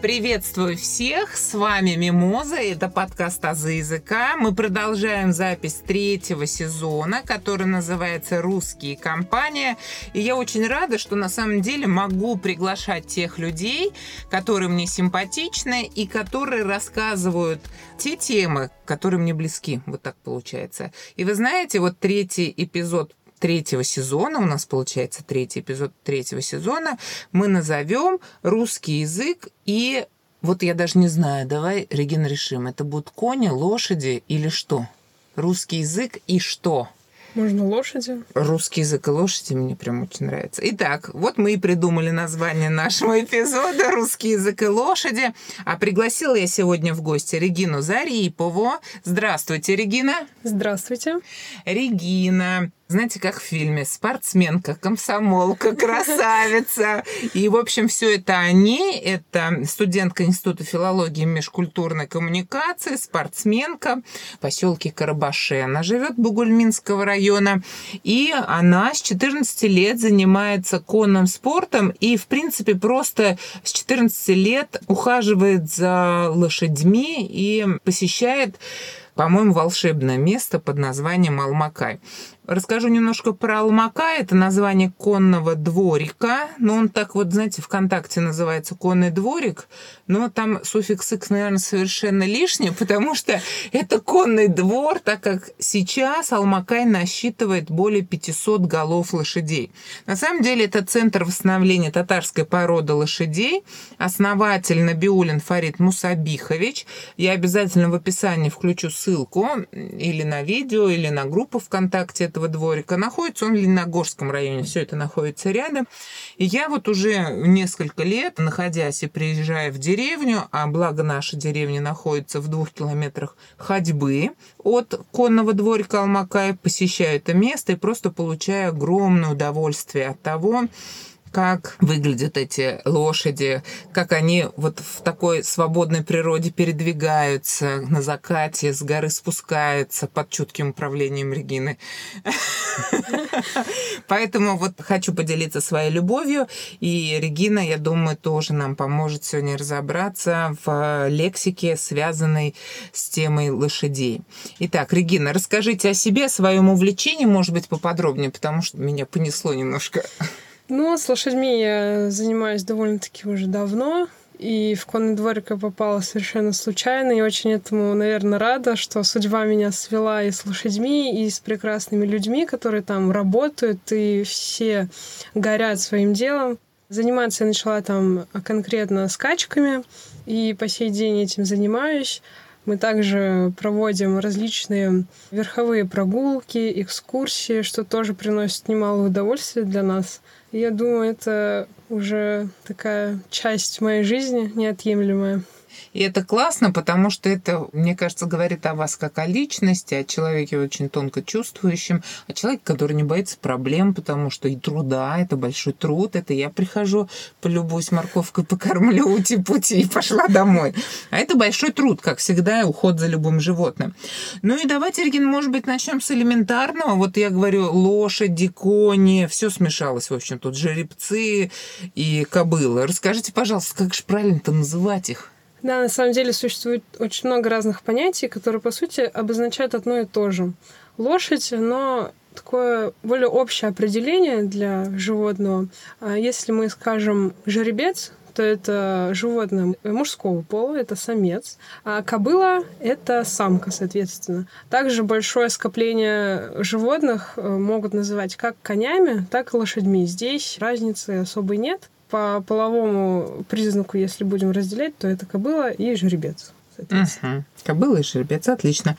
Приветствую всех, с вами Мимоза, это подкаст «Азы языка». Мы продолжаем запись третьего сезона, который называется «Русские компания». И я очень рада, что на самом деле могу приглашать тех людей, которые мне симпатичны и которые рассказывают те темы, которые мне близки. Вот так получается. И вы знаете, вот третий эпизод третьего сезона, у нас получается третий эпизод третьего сезона, мы назовем русский язык и вот я даже не знаю, давай, Регина, решим, это будут кони, лошади или что? Русский язык и что? Можно лошади. Русский язык и лошади мне прям очень нравится. Итак, вот мы и придумали название нашего эпизода «Русский язык и лошади». А пригласила я сегодня в гости Регину Зарипову. Здравствуйте, Регина. Здравствуйте. Регина знаете, как в фильме, спортсменка, комсомолка, красавица. И, в общем, все это они. Это студентка Института филологии и межкультурной коммуникации, спортсменка в поселке Карабаше. Она живет Бугульминского района. И она с 14 лет занимается конным спортом и, в принципе, просто с 14 лет ухаживает за лошадьми и посещает по-моему, волшебное место под названием Алмакай. Расскажу немножко про Алмака. Это название конного дворика. Но он так вот, знаете, ВКонтакте называется конный дворик. Но там суффикс «x», наверное, совершенно лишний, потому что это конный двор, так как сейчас Алмакай насчитывает более 500 голов лошадей. На самом деле это центр восстановления татарской породы лошадей. Основатель Набиулин Фарид Мусабихович. Я обязательно в описании включу ссылку или на видео, или на группу ВКонтакте этого дворика. Находится он в Лениногорском районе, все это находится рядом. И я вот уже несколько лет, находясь и приезжая в деревню, а благо наша деревня находится в двух километрах ходьбы от конного дворика Алмакая, посещаю это место и просто получаю огромное удовольствие от того, как выглядят эти лошади, как они вот в такой свободной природе передвигаются на закате, с горы спускаются под чутким управлением Регины. Поэтому вот хочу поделиться своей любовью, и Регина, я думаю, тоже нам поможет сегодня разобраться в лексике, связанной с темой лошадей. Итак, Регина, расскажите о себе, о своем увлечении, может быть, поподробнее, потому что меня понесло немножко. Ну, с лошадьми я занимаюсь довольно-таки уже давно. И в конный дворик я попала совершенно случайно, и очень этому, наверное, рада, что судьба меня свела и с лошадьми, и с прекрасными людьми, которые там работают, и все горят своим делом. Заниматься я начала там конкретно скачками, и по сей день этим занимаюсь. Мы также проводим различные верховые прогулки, экскурсии, что тоже приносит немало удовольствия для нас. Я думаю, это уже такая часть моей жизни неотъемлемая. И это классно, потому что это, мне кажется, говорит о вас как о личности, о человеке очень тонко чувствующем, о человеке, который не боится проблем, потому что и труда, это большой труд, это я прихожу, полюбуюсь морковкой, покормлю ути-пути и пошла домой. А это большой труд, как всегда, и уход за любым животным. Ну и давайте, Регин, может быть, начнем с элементарного. Вот я говорю, лошади, кони, все смешалось, в общем, тут жеребцы и кобылы. Расскажите, пожалуйста, как же правильно-то называть их? Да, на самом деле существует очень много разных понятий, которые, по сути, обозначают одно и то же. Лошадь, но такое более общее определение для животного. А если мы скажем жеребец, то это животное мужского пола, это самец, а кобыла — это самка, соответственно. Также большое скопление животных э, могут называть как конями, так и лошадьми. Здесь разницы особой нет по половому признаку, если будем разделять, то это кобыла и жеребец. Угу. Кобыла и жеребец, отлично.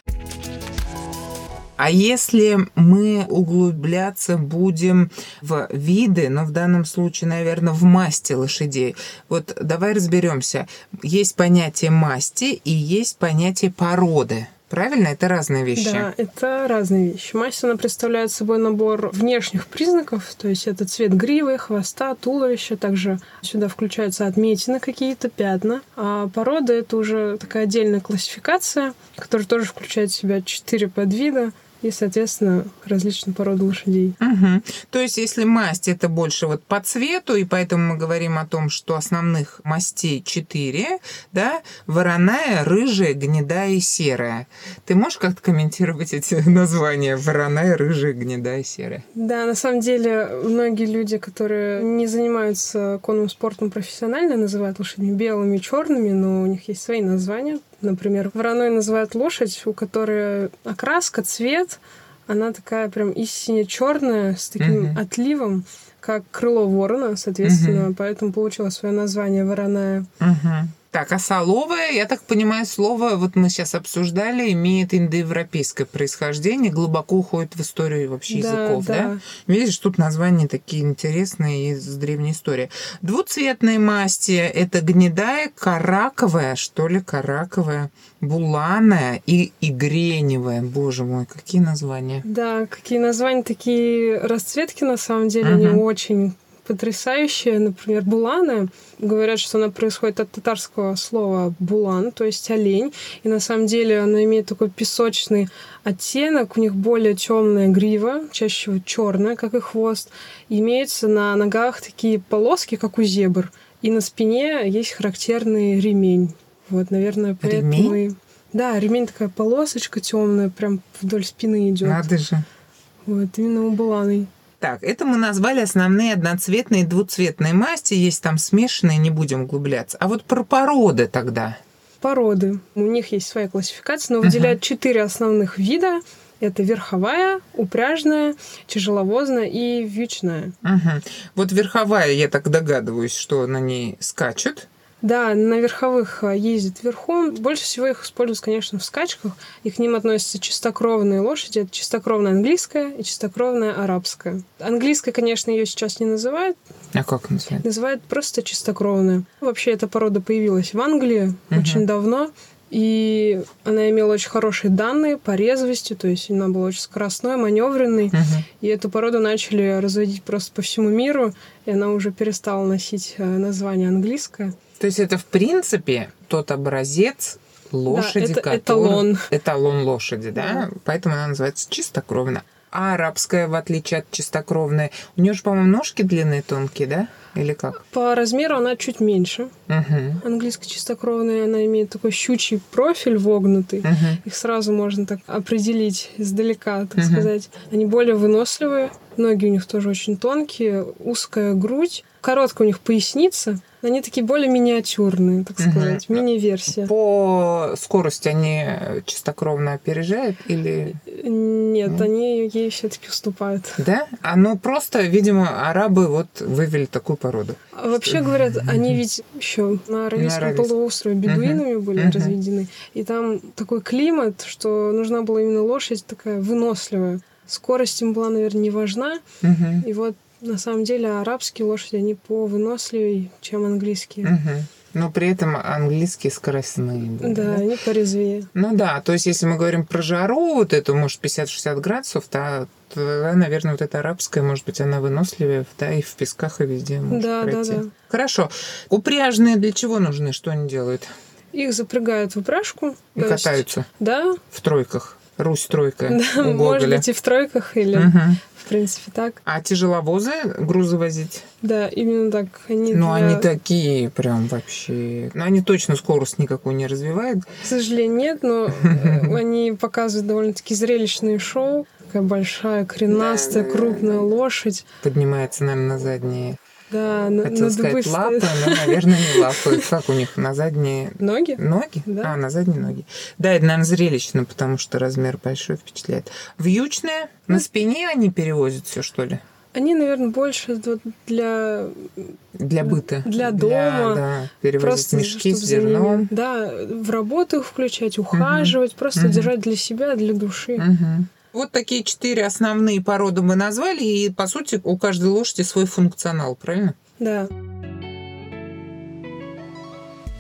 А если мы углубляться будем в виды, но в данном случае, наверное, в масти лошадей, вот давай разберемся. Есть понятие масти и есть понятие породы. Правильно? Это разные вещи. Да, это разные вещи. Масть, она представляет собой набор внешних признаков, то есть это цвет гривы, хвоста, туловища, также сюда включаются отметины какие-то, пятна. А порода — это уже такая отдельная классификация, которая тоже включает в себя четыре подвида. И, соответственно, различные породы лошадей. Угу. То есть, если масть это больше вот по цвету, и поэтому мы говорим о том, что основных мастей четыре, да, вороная, рыжая, гнедая и серая. Ты можешь как-то комментировать эти названия? Вороная, рыжая, гнедая, серая. Да, на самом деле, многие люди, которые не занимаются конным спортом профессионально, называют лошадьми белыми черными, но у них есть свои названия. Например, вороной называют лошадь, у которой окраска, цвет, она такая прям истинно черная, с таким Мгм. отливом, как крыло ворона, соответственно, Мгм. поэтому получила свое название вороная. Мгм. Так, а соловая, я так понимаю, слово, вот мы сейчас обсуждали, имеет индоевропейское происхождение, глубоко уходит в историю вообще Да, языков, да? да. Видишь, тут названия такие интересные из древней истории. Двуцветные масти – это гнедая, караковая, что ли, караковая, буланая и игреневая. Боже мой, какие названия. Да, какие названия, такие расцветки, на самом деле, они Мгм. очень потрясающие. Например, буланы. Говорят, что она происходит от татарского слова булан, то есть олень. И на самом деле она имеет такой песочный оттенок. У них более темная грива, чаще черная, как и хвост. Имеются на ногах такие полоски, как у зебр. И на спине есть характерный ремень. Вот, наверное, поэтому... Ремень? и- Да, ремень такая полосочка темная, прям вдоль спины идет. Надо же. Вот, именно у буланы. Так, это мы назвали основные одноцветные и двуцветные масти. Есть там смешанные, не будем углубляться. А вот про породы тогда. Породы. У них есть своя классификация, но выделяют четыре основных вида. Это верховая, упряжная, тяжеловозная и вьючная. Мгм. Вот верховая, я так догадываюсь, что на ней скачут. Да, на верховых а, ездят верхом. Больше всего их используют, конечно, в скачках. И к ним относятся чистокровные лошади. Это чистокровная английская и чистокровная арабская. Английская, конечно, ее сейчас не называют. А как называется? Называют просто чистокровная. Вообще, эта порода появилась в Англии Мгм. очень давно. И она имела очень хорошие данные по резвости, то есть она была очень скоростной, маневренной. Мгм. И эту породу начали разводить просто по всему миру, и она уже перестала носить э, название английское. То есть это, в принципе, тот образец лошади, это который- эталон. Эталон лошади, да? Да. Поэтому она называется чистокровная. А арабская, в отличие от чистокровной, у нее же, по-моему, ножки длинные, тонкие, да? Или как? По размеру она чуть меньше. Угу. Английская чистокровная, она имеет такой щучий профиль вогнутый. Угу. Их сразу можно так определить издалека, так Мгм. сказать. Они более выносливые, ноги у них тоже очень тонкие, узкая грудь, короткая у них поясница. Они такие более миниатюрные, так сказать, мини-версия. По скорости они чистокровно опережают или... Нет, Нет? они ей все-таки уступают. Да? А ну просто, видимо, арабы вот вывели такую породу. А вообще говорят, они ведь еще на Аравийском Аравийском. полуострове бедуинами были Мгм. разведены. И там такой климат, что нужна была именно лошадь такая выносливая. Скорость им была, наверное, не важна. Угу. И вот на самом деле арабские лошади, они по выносливее, чем английские. Угу. Но при этом английские скоростные. были, Да, они порезвее. Ну да, то есть если мы говорим про жару, вот эту, может, 50-60 градусов, то, тогда, наверное, вот эта арабская, может быть, она выносливее, да, и в песках, и везде может Да, да, пройти. да. Хорошо. Упряжные для чего нужны? Что они делают? Их запрягают в упряжку. И то есть- катаются Да, в тройках. Русь тройка да, у может Гоголя. быть и в тройках, или Мгм. в принципе так. А тяжеловозы грузы возить? Да, именно так. Они Ну, для- они такие прям вообще... Ну, они точно скорость никакую не развивают. К сожалению, нет, но э, они показывают довольно-таки зрелищные шоу. Такая большая, коренастая, крупная лошадь. Поднимается, наверное, на задние... Да, на, Хотел сказать лапы, но, наверное, не лапы. Как у них? На задние Ноги? ноги? Да. А, на задние ноги. Да, это, наверное, зрелищно, потому что размер большой впечатляет. Вьючные? На спине они перевозят все, что ли? Они, наверное, больше для Для быта. Для дома. да, перевозить просто мешки с за ними, зерном. да, в работу их включать, ухаживать, просто Мгм. держать для себя, для души. Мгм. Вот такие четыре основные породы мы назвали, и, по сути, у каждой лошади свой функционал, правильно? Да.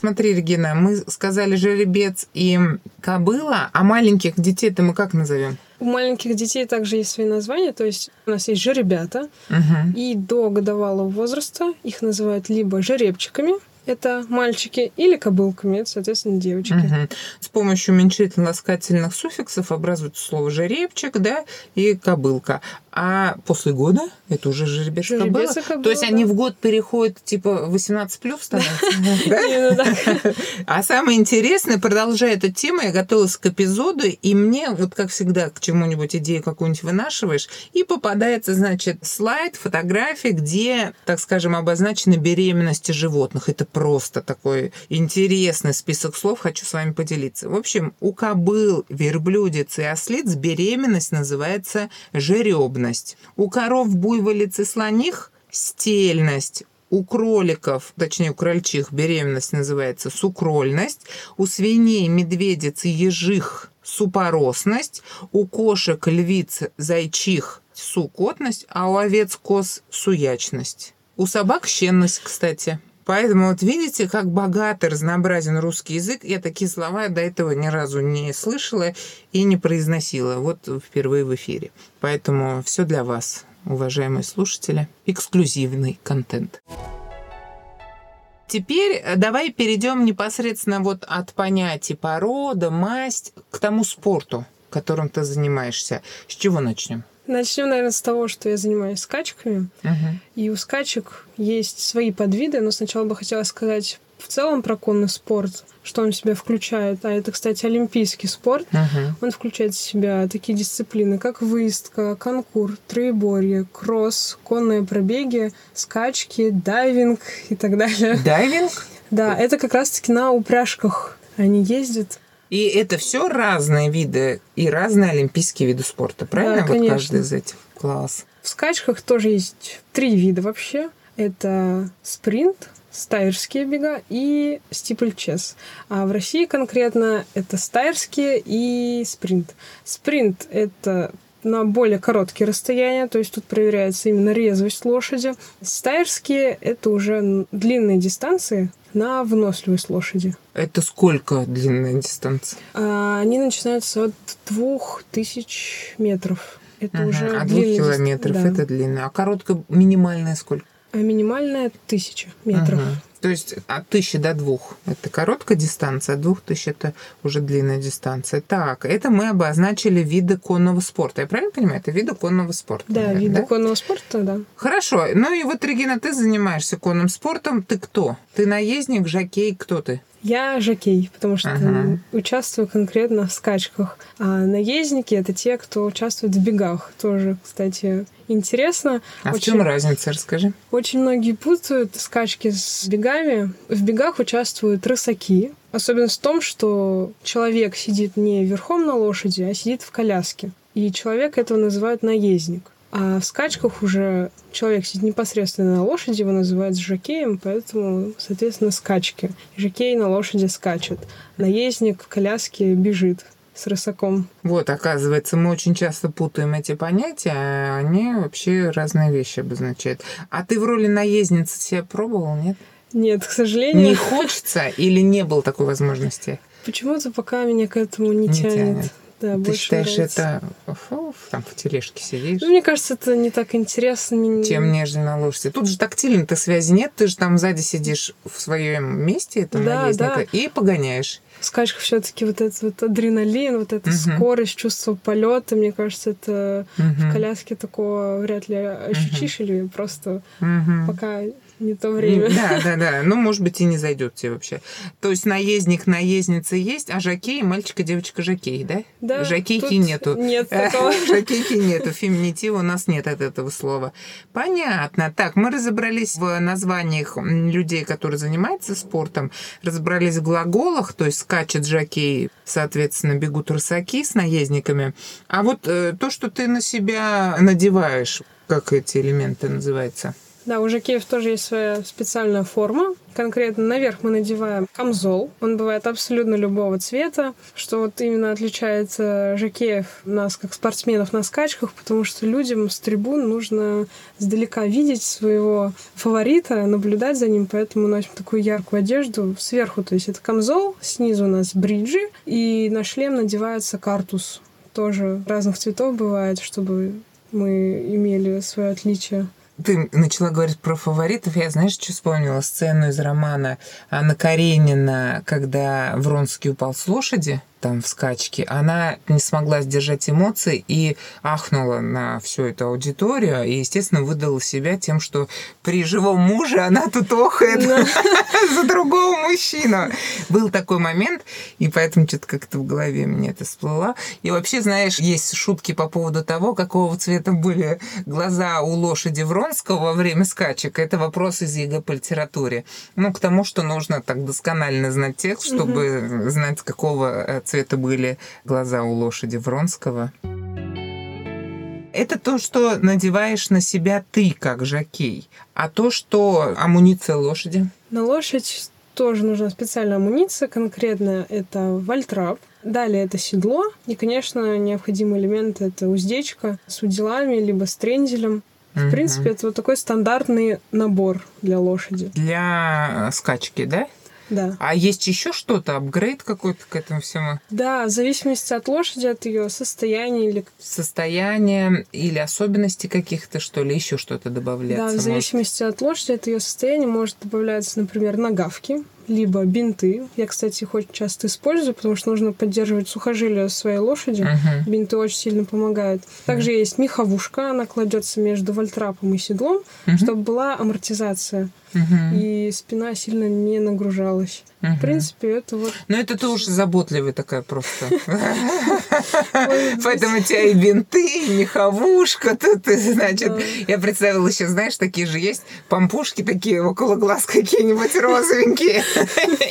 Смотри, Регина, мы сказали жеребец и кобыла, а маленьких детей-то мы как назовем? У маленьких детей также есть свои названия, то есть у нас есть жеребята, угу. и до годовалого возраста их называют либо жеребчиками, это мальчики, или кобылками, это, соответственно, девочки. Угу. С помощью уменьшительно-ласкательных суффиксов образуется слово жеребчик, да, и кобылка. А после года это уже жеребец, жеребец кобыла? То есть они в год переходят, типа, 18 плюс становятся? А самое интересное, продолжая эту тему, я готовилась к эпизоду, и мне, вот как всегда, к чему-нибудь идею какую-нибудь вынашиваешь, и попадается, значит, слайд, фотография, где, так скажем, обозначены беременности животных. Это просто такой интересный список слов, хочу с вами поделиться. В общем, у кобыл, верблюдец и ослиц беременность называется жеребность. У коров, буйволиц и слоних – стельность. У кроликов, точнее у крольчих, беременность называется сукрольность. У свиней, медведиц и ежих – супоросность. У кошек, львиц, зайчих – сукотность, а у овец, коз – суячность. У собак – щенность, кстати. Поэтому вот видите, как богат и разнообразен русский язык. Я такие слова до этого ни разу не слышала и не произносила. Вот впервые в эфире. Поэтому все для вас, уважаемые слушатели. Эксклюзивный контент. Теперь давай перейдем непосредственно вот от понятий порода, масть к тому спорту, которым ты занимаешься. С чего начнем? Начнем, наверное, с того, что я занимаюсь скачками. Uh-huh. И у скачек есть свои подвиды, но сначала бы хотела сказать в целом про конный спорт, что он в себя включает. А это, кстати, олимпийский спорт. Uh-huh. Он включает в себя такие дисциплины, как выездка, конкур, троеборье, кросс, конные пробеги, скачки, дайвинг и так далее. Дайвинг? Да, это как раз-таки на упряжках они ездят. И это все разные виды и разные олимпийские виды спорта, правильно? Да, конечно. Вот каждый из этих класс. В скачках тоже есть три вида вообще. Это спринт, стайерские бега и стипльчес. А в России конкретно это стайерские и спринт. Спринт — это на более короткие расстояния, то есть тут проверяется именно резвость лошади. Стайерские — это уже длинные дистанции на выносливость лошади. Это сколько длинная дистанция? А, они начинаются от двух тысяч метров. Это угу. уже а двух километров да. это длинная. А короткая минимальная сколько? А минимальная тысяча метров. Угу. То есть от тысячи до двух это короткая дистанция, от двух тысяч это уже длинная дистанция. Так, это мы обозначили виды конного спорта. Я правильно понимаю? Это виды конного спорта. Да, наверное, виды да? конного спорта, да. Хорошо. Ну и вот, Регина, ты занимаешься конным спортом. Ты кто? Ты наездник, жокей, кто ты? Я жокей, потому что ага. участвую конкретно в скачках. А наездники — это те, кто участвует в бегах. Тоже, кстати, интересно. А очень, в чем разница, расскажи? Очень многие путают скачки с бегами. В бегах участвуют рысаки. Особенность в том, что человек сидит не верхом на лошади, а сидит в коляске. И человек этого называют наездник. А в скачках уже человек сидит непосредственно на лошади, его называют жокеем, поэтому, соответственно, скачки. Жокей на лошади скачет. Наездник в коляске бежит с рысаком. Вот, оказывается, мы очень часто путаем эти понятия, а они вообще разные вещи обозначают. А ты в роли наездницы себя пробовал, нет? Нет, к сожалению. Не хочется или не было такой возможности? Почему-то пока меня к этому не, не тянет. тянет. Да, Ты считаешь, нравится. это фу, там в тележке сидишь? Ну, мне кажется, это не так интересно. Чем нежели на лошади. Тут же тактильной-то связи нет, ты же там сзади сидишь в своем месте, это да, наездника, да. и погоняешь. В скачках все-таки вот этот вот адреналин, вот эта угу. скорость, чувство полета, мне кажется, это угу. в коляске такого вряд ли ощутишь угу. или просто угу. пока не то время. Да, да, да. Ну, может быть, и не зайдет тебе вообще. То есть наездник, наездница есть, а жакей, мальчика, девочка, жакей, да? Да. Жакейки нету. Нет такого. Жакейки нету. Феминитива у нас нет от этого слова. Понятно. Так, мы разобрались в названиях людей, которые занимаются спортом, разобрались в глаголах, то есть скачет жакей, соответственно, бегут рысаки с наездниками. А вот э, то, что ты на себя надеваешь, как эти элементы называются? Да, у жакеев тоже есть своя специальная форма. Конкретно наверх мы надеваем камзол. Он бывает абсолютно любого цвета, что вот именно отличается жакеев нас как спортсменов на скачках, потому что людям с трибун нужно сдалека видеть своего фаворита, наблюдать за ним, поэтому носим такую яркую одежду сверху. То есть это камзол, снизу у нас бриджи, и на шлем надевается картус. Тоже разных цветов бывает, чтобы мы имели свое отличие ты начала говорить про фаворитов, я, знаешь, что вспомнила? Сцену из романа Анна Каренина, когда Вронский упал с лошади там в скачке, она не смогла сдержать эмоции и ахнула на всю эту аудиторию и, естественно, выдала себя тем, что при живом муже она тут охает за другого мужчину. Был такой момент, и поэтому что-то как-то в голове мне это всплыло. И вообще, знаешь, есть шутки по поводу того, какого цвета были глаза у лошади Вронского во время скачек. Это вопрос из ЕГЭ по литературе. Ну, к тому, что нужно так досконально знать текст, чтобы знать, какого э, цвета были глаза у лошади Вронского. Это то, что надеваешь на себя ты, как жакей. А то, что амуниция лошади? На лошадь тоже нужна специальная амуниция, конкретно это вальтрап. Далее это седло. И, конечно, необходимый элемент — это уздечка с уделами, либо с тренделем. В угу. принципе, это вот такой стандартный набор для лошади. Для э, скачки, да? Да. А есть еще что-то, апгрейд какой-то к этому всему? Да, в зависимости от лошади, от ее состояния или... Состояния или особенности каких-то, что ли, еще что-то добавляется? Да, в зависимости может? от лошади, от ее состояния может добавляться, например, нагавки, либо бинты. Я, кстати, их очень часто использую, потому что нужно поддерживать сухожилия своей лошади. Uh-huh. Бинты очень сильно помогают. Также uh-huh. есть меховушка, она кладется между вольтрапом и седлом, uh-huh. чтобы была амортизация. Uh-huh. И спина сильно не нагружалась. Угу. В принципе, это вот... Ну, это ты уж заботливая такая просто. Поэтому у тебя и бинты, и меховушка. Ты, значит, я представила еще, знаешь, такие же есть помпушки такие около глаз какие-нибудь розовенькие.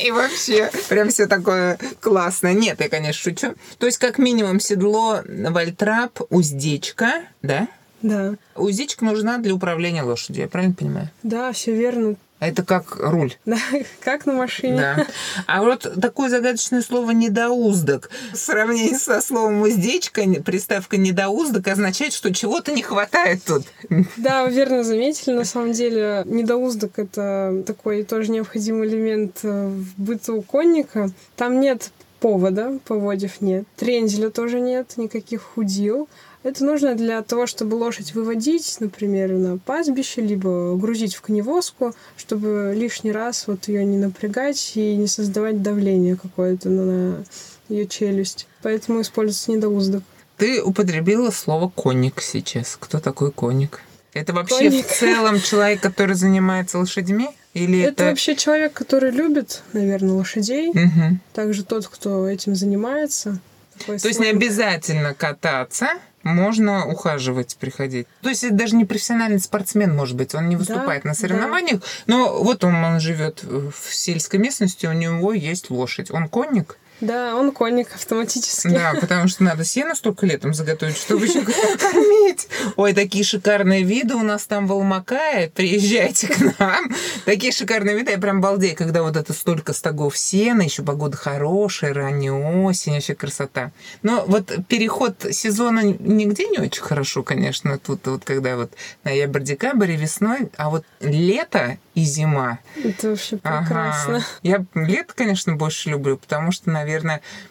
И вообще прям все такое классное. Нет, я, конечно, шучу. То есть, как минимум, седло, вальтрап, уздечка, да? Да. Уздечка нужна для управления лошадью, я правильно понимаю? Да, все верно. Это как руль. Да, как на машине. Да. А вот такое загадочное слово «недоуздок» в сравнении со словом «уздечка», приставка «недоуздок» означает, что чего-то не хватает тут. Да, вы верно заметили. На самом деле недоуздок — это такой тоже необходимый элемент э, в быту конника. Там нет повода, поводев нет. Трензеля тоже нет, никаких худил. Это нужно для того, чтобы лошадь выводить, например, на пастбище, либо грузить в коневозку, чтобы лишний раз вот ее не напрягать и не создавать давление какое-то на ее челюсть. Поэтому используется недоуздок. Ты употребила слово конник сейчас. Кто такой конник? Это вообще конник. в целом человек, который занимается лошадьми? Или это, это вообще человек, который любит, наверное, лошадей. Угу. Также тот, кто этим занимается. То есть не обязательно кататься, можно ухаживать, приходить. То есть это даже не профессиональный спортсмен, может быть, он не выступает да, на соревнованиях, да. но вот он, он живет в сельской местности, у него есть лошадь. Он конник? Да, он конник автоматически. Да, потому что надо сено столько летом заготовить, чтобы еще кормить. Ой, такие шикарные виды у нас там в Алмакае. Приезжайте к нам. Такие шикарные виды. Я прям балдею, когда вот это столько стогов сена, еще погода хорошая, ранняя осень, вообще красота. Но вот переход сезона нигде не очень хорошо, конечно, тут вот когда вот ноябрь-декабрь и весной, а вот лето и зима. Это вообще прекрасно. Ага. Я лето, конечно, больше люблю, потому что, наверное,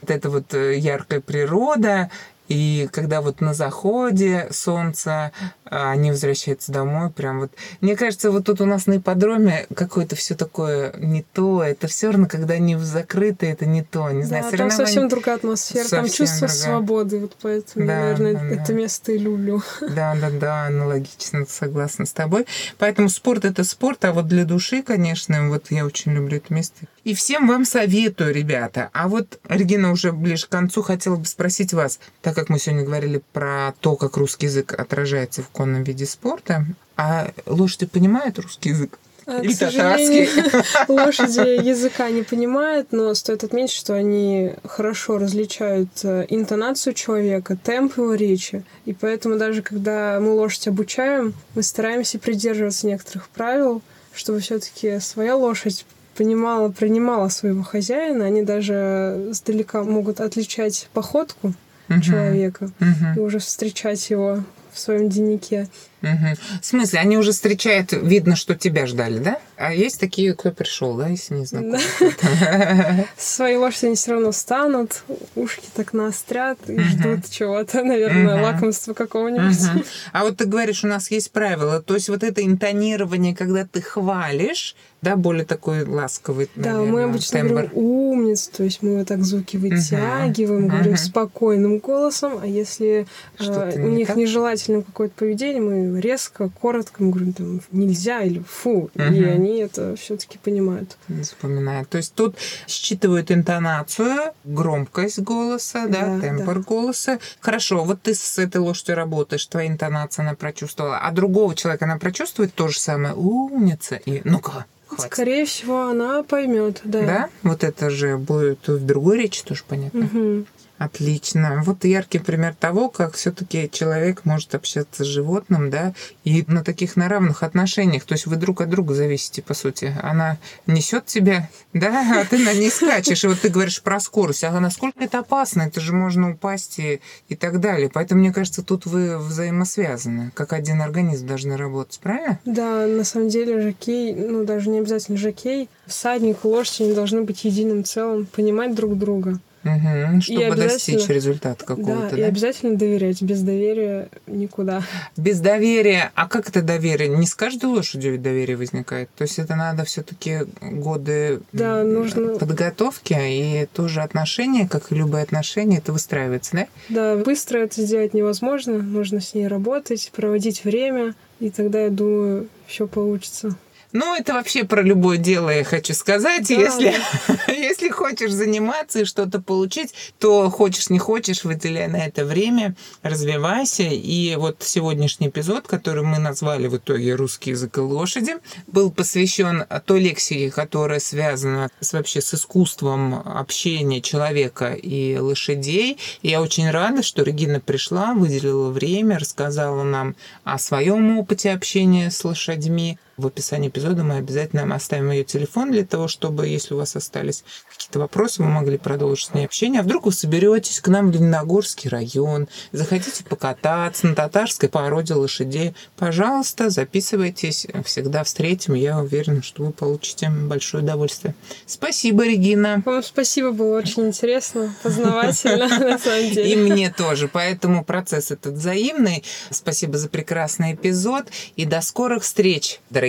вот эта вот э, яркая природа, И когда вот на заходе солнца а, они возвращаются домой, прям вот... Мне кажется, вот тут у нас на ипподроме какое-то все такое не то. Это все равно, когда они закрыты, это не то. Не знаю, да, там совсем другая атмосфера, совсем там чувство другая. свободы. Вот поэтому, да, наверное, да, это да. место и люблю. Да, да, да, аналогично, согласна с тобой. Поэтому спорт это спорт, а вот для души, конечно, вот я очень люблю это место. И всем вам советую, ребята. А вот, Регина, уже ближе к концу хотела бы спросить вас, так как мы сегодня говорили про то, как русский язык отражается в конном виде спорта, а лошади понимают русский язык? А, и к сожалению, лошади языка не понимают, но стоит отметить, что они хорошо различают э, интонацию человека, темп его речи. И поэтому даже когда мы лошадь обучаем, мы стараемся придерживаться некоторых правил, чтобы все-таки своя лошадь понимала, принимала своего хозяина. Они даже сдалека могут отличать походку uh-huh. человека uh-huh. и уже встречать его в своем дневнике. Угу. В смысле, они уже встречают, видно, что тебя ждали, да? А есть такие, кто пришел, да, если не знакомы? Свои лошади они все равно встанут, ушки так наострят и ждут чего-то, наверное, лакомства какого-нибудь. А вот ты говоришь, у нас есть правила, то есть вот это интонирование, когда ты хвалишь, да, более такой ласковый, Да, мы обычно говорим умниц, то есть мы вот так звуки вытягиваем, говорим спокойным голосом, а если э, у них нежелательное какое-то поведение, мы резко, коротко, мы говорим, там, нельзя или фу, угу. и они это все-таки понимают. Запоминают. То есть тут считывают интонацию, громкость голоса, да, да тембр да. голоса. Хорошо, вот ты с этой лошадью работаешь, твоя интонация она прочувствовала, а другого человека она прочувствует то же самое, умница, и ну-ка, Хватит. Скорее всего, она поймет, да. Да? Вот это же будет в другой речи тоже понятно. Угу. Отлично. Вот яркий пример того, как все-таки человек может общаться с животным, да, и на таких на равных отношениях. То есть вы друг от друга зависите, по сути. Она несет тебя, да, а ты на ней скачешь. И вот ты говоришь про скорость. А насколько это опасно? Это же можно упасть и, и так далее. Поэтому, мне кажется, тут вы взаимосвязаны. Как один организм должны работать, правильно? Да, на самом деле жокей, ну даже не обязательно жокей, всадник, лошадь, они должны быть единым целым, понимать друг друга. Угу, чтобы достичь результата какого-то. Да, да, и обязательно доверять. Без доверия никуда. Без доверия. А как это доверие? Не с каждой лошадью ведь доверие возникает. То есть это надо все-таки годы да, нужно... подготовки и тоже отношения, как и любые отношения, это выстраивается, да? Да, быстро это сделать невозможно. Нужно с ней работать, проводить время, и тогда, я думаю, все получится. Ну, это вообще про любое дело, я хочу сказать. Да, если, да. если хочешь заниматься и что-то получить, то хочешь, не хочешь, выделяй на это время, развивайся. И вот сегодняшний эпизод, который мы назвали в итоге «Русский язык и лошади», был посвящен той лексике, которая связана с, вообще с искусством общения человека и лошадей. И я очень рада, что Регина пришла, выделила время, рассказала нам о своем опыте общения с лошадьми, в описании эпизода мы обязательно оставим ее телефон для того, чтобы, если у вас остались какие-то вопросы, вы могли продолжить с ней общение. А вдруг вы соберетесь к нам в Лениногорский район, захотите покататься на татарской породе лошадей, пожалуйста, записывайтесь, всегда встретим. Я уверена, что вы получите большое удовольствие. Спасибо, Регина. Вам спасибо, было очень интересно, познавательно, на самом деле. И мне тоже, поэтому процесс этот взаимный. Спасибо за прекрасный эпизод и до скорых встреч, дорогие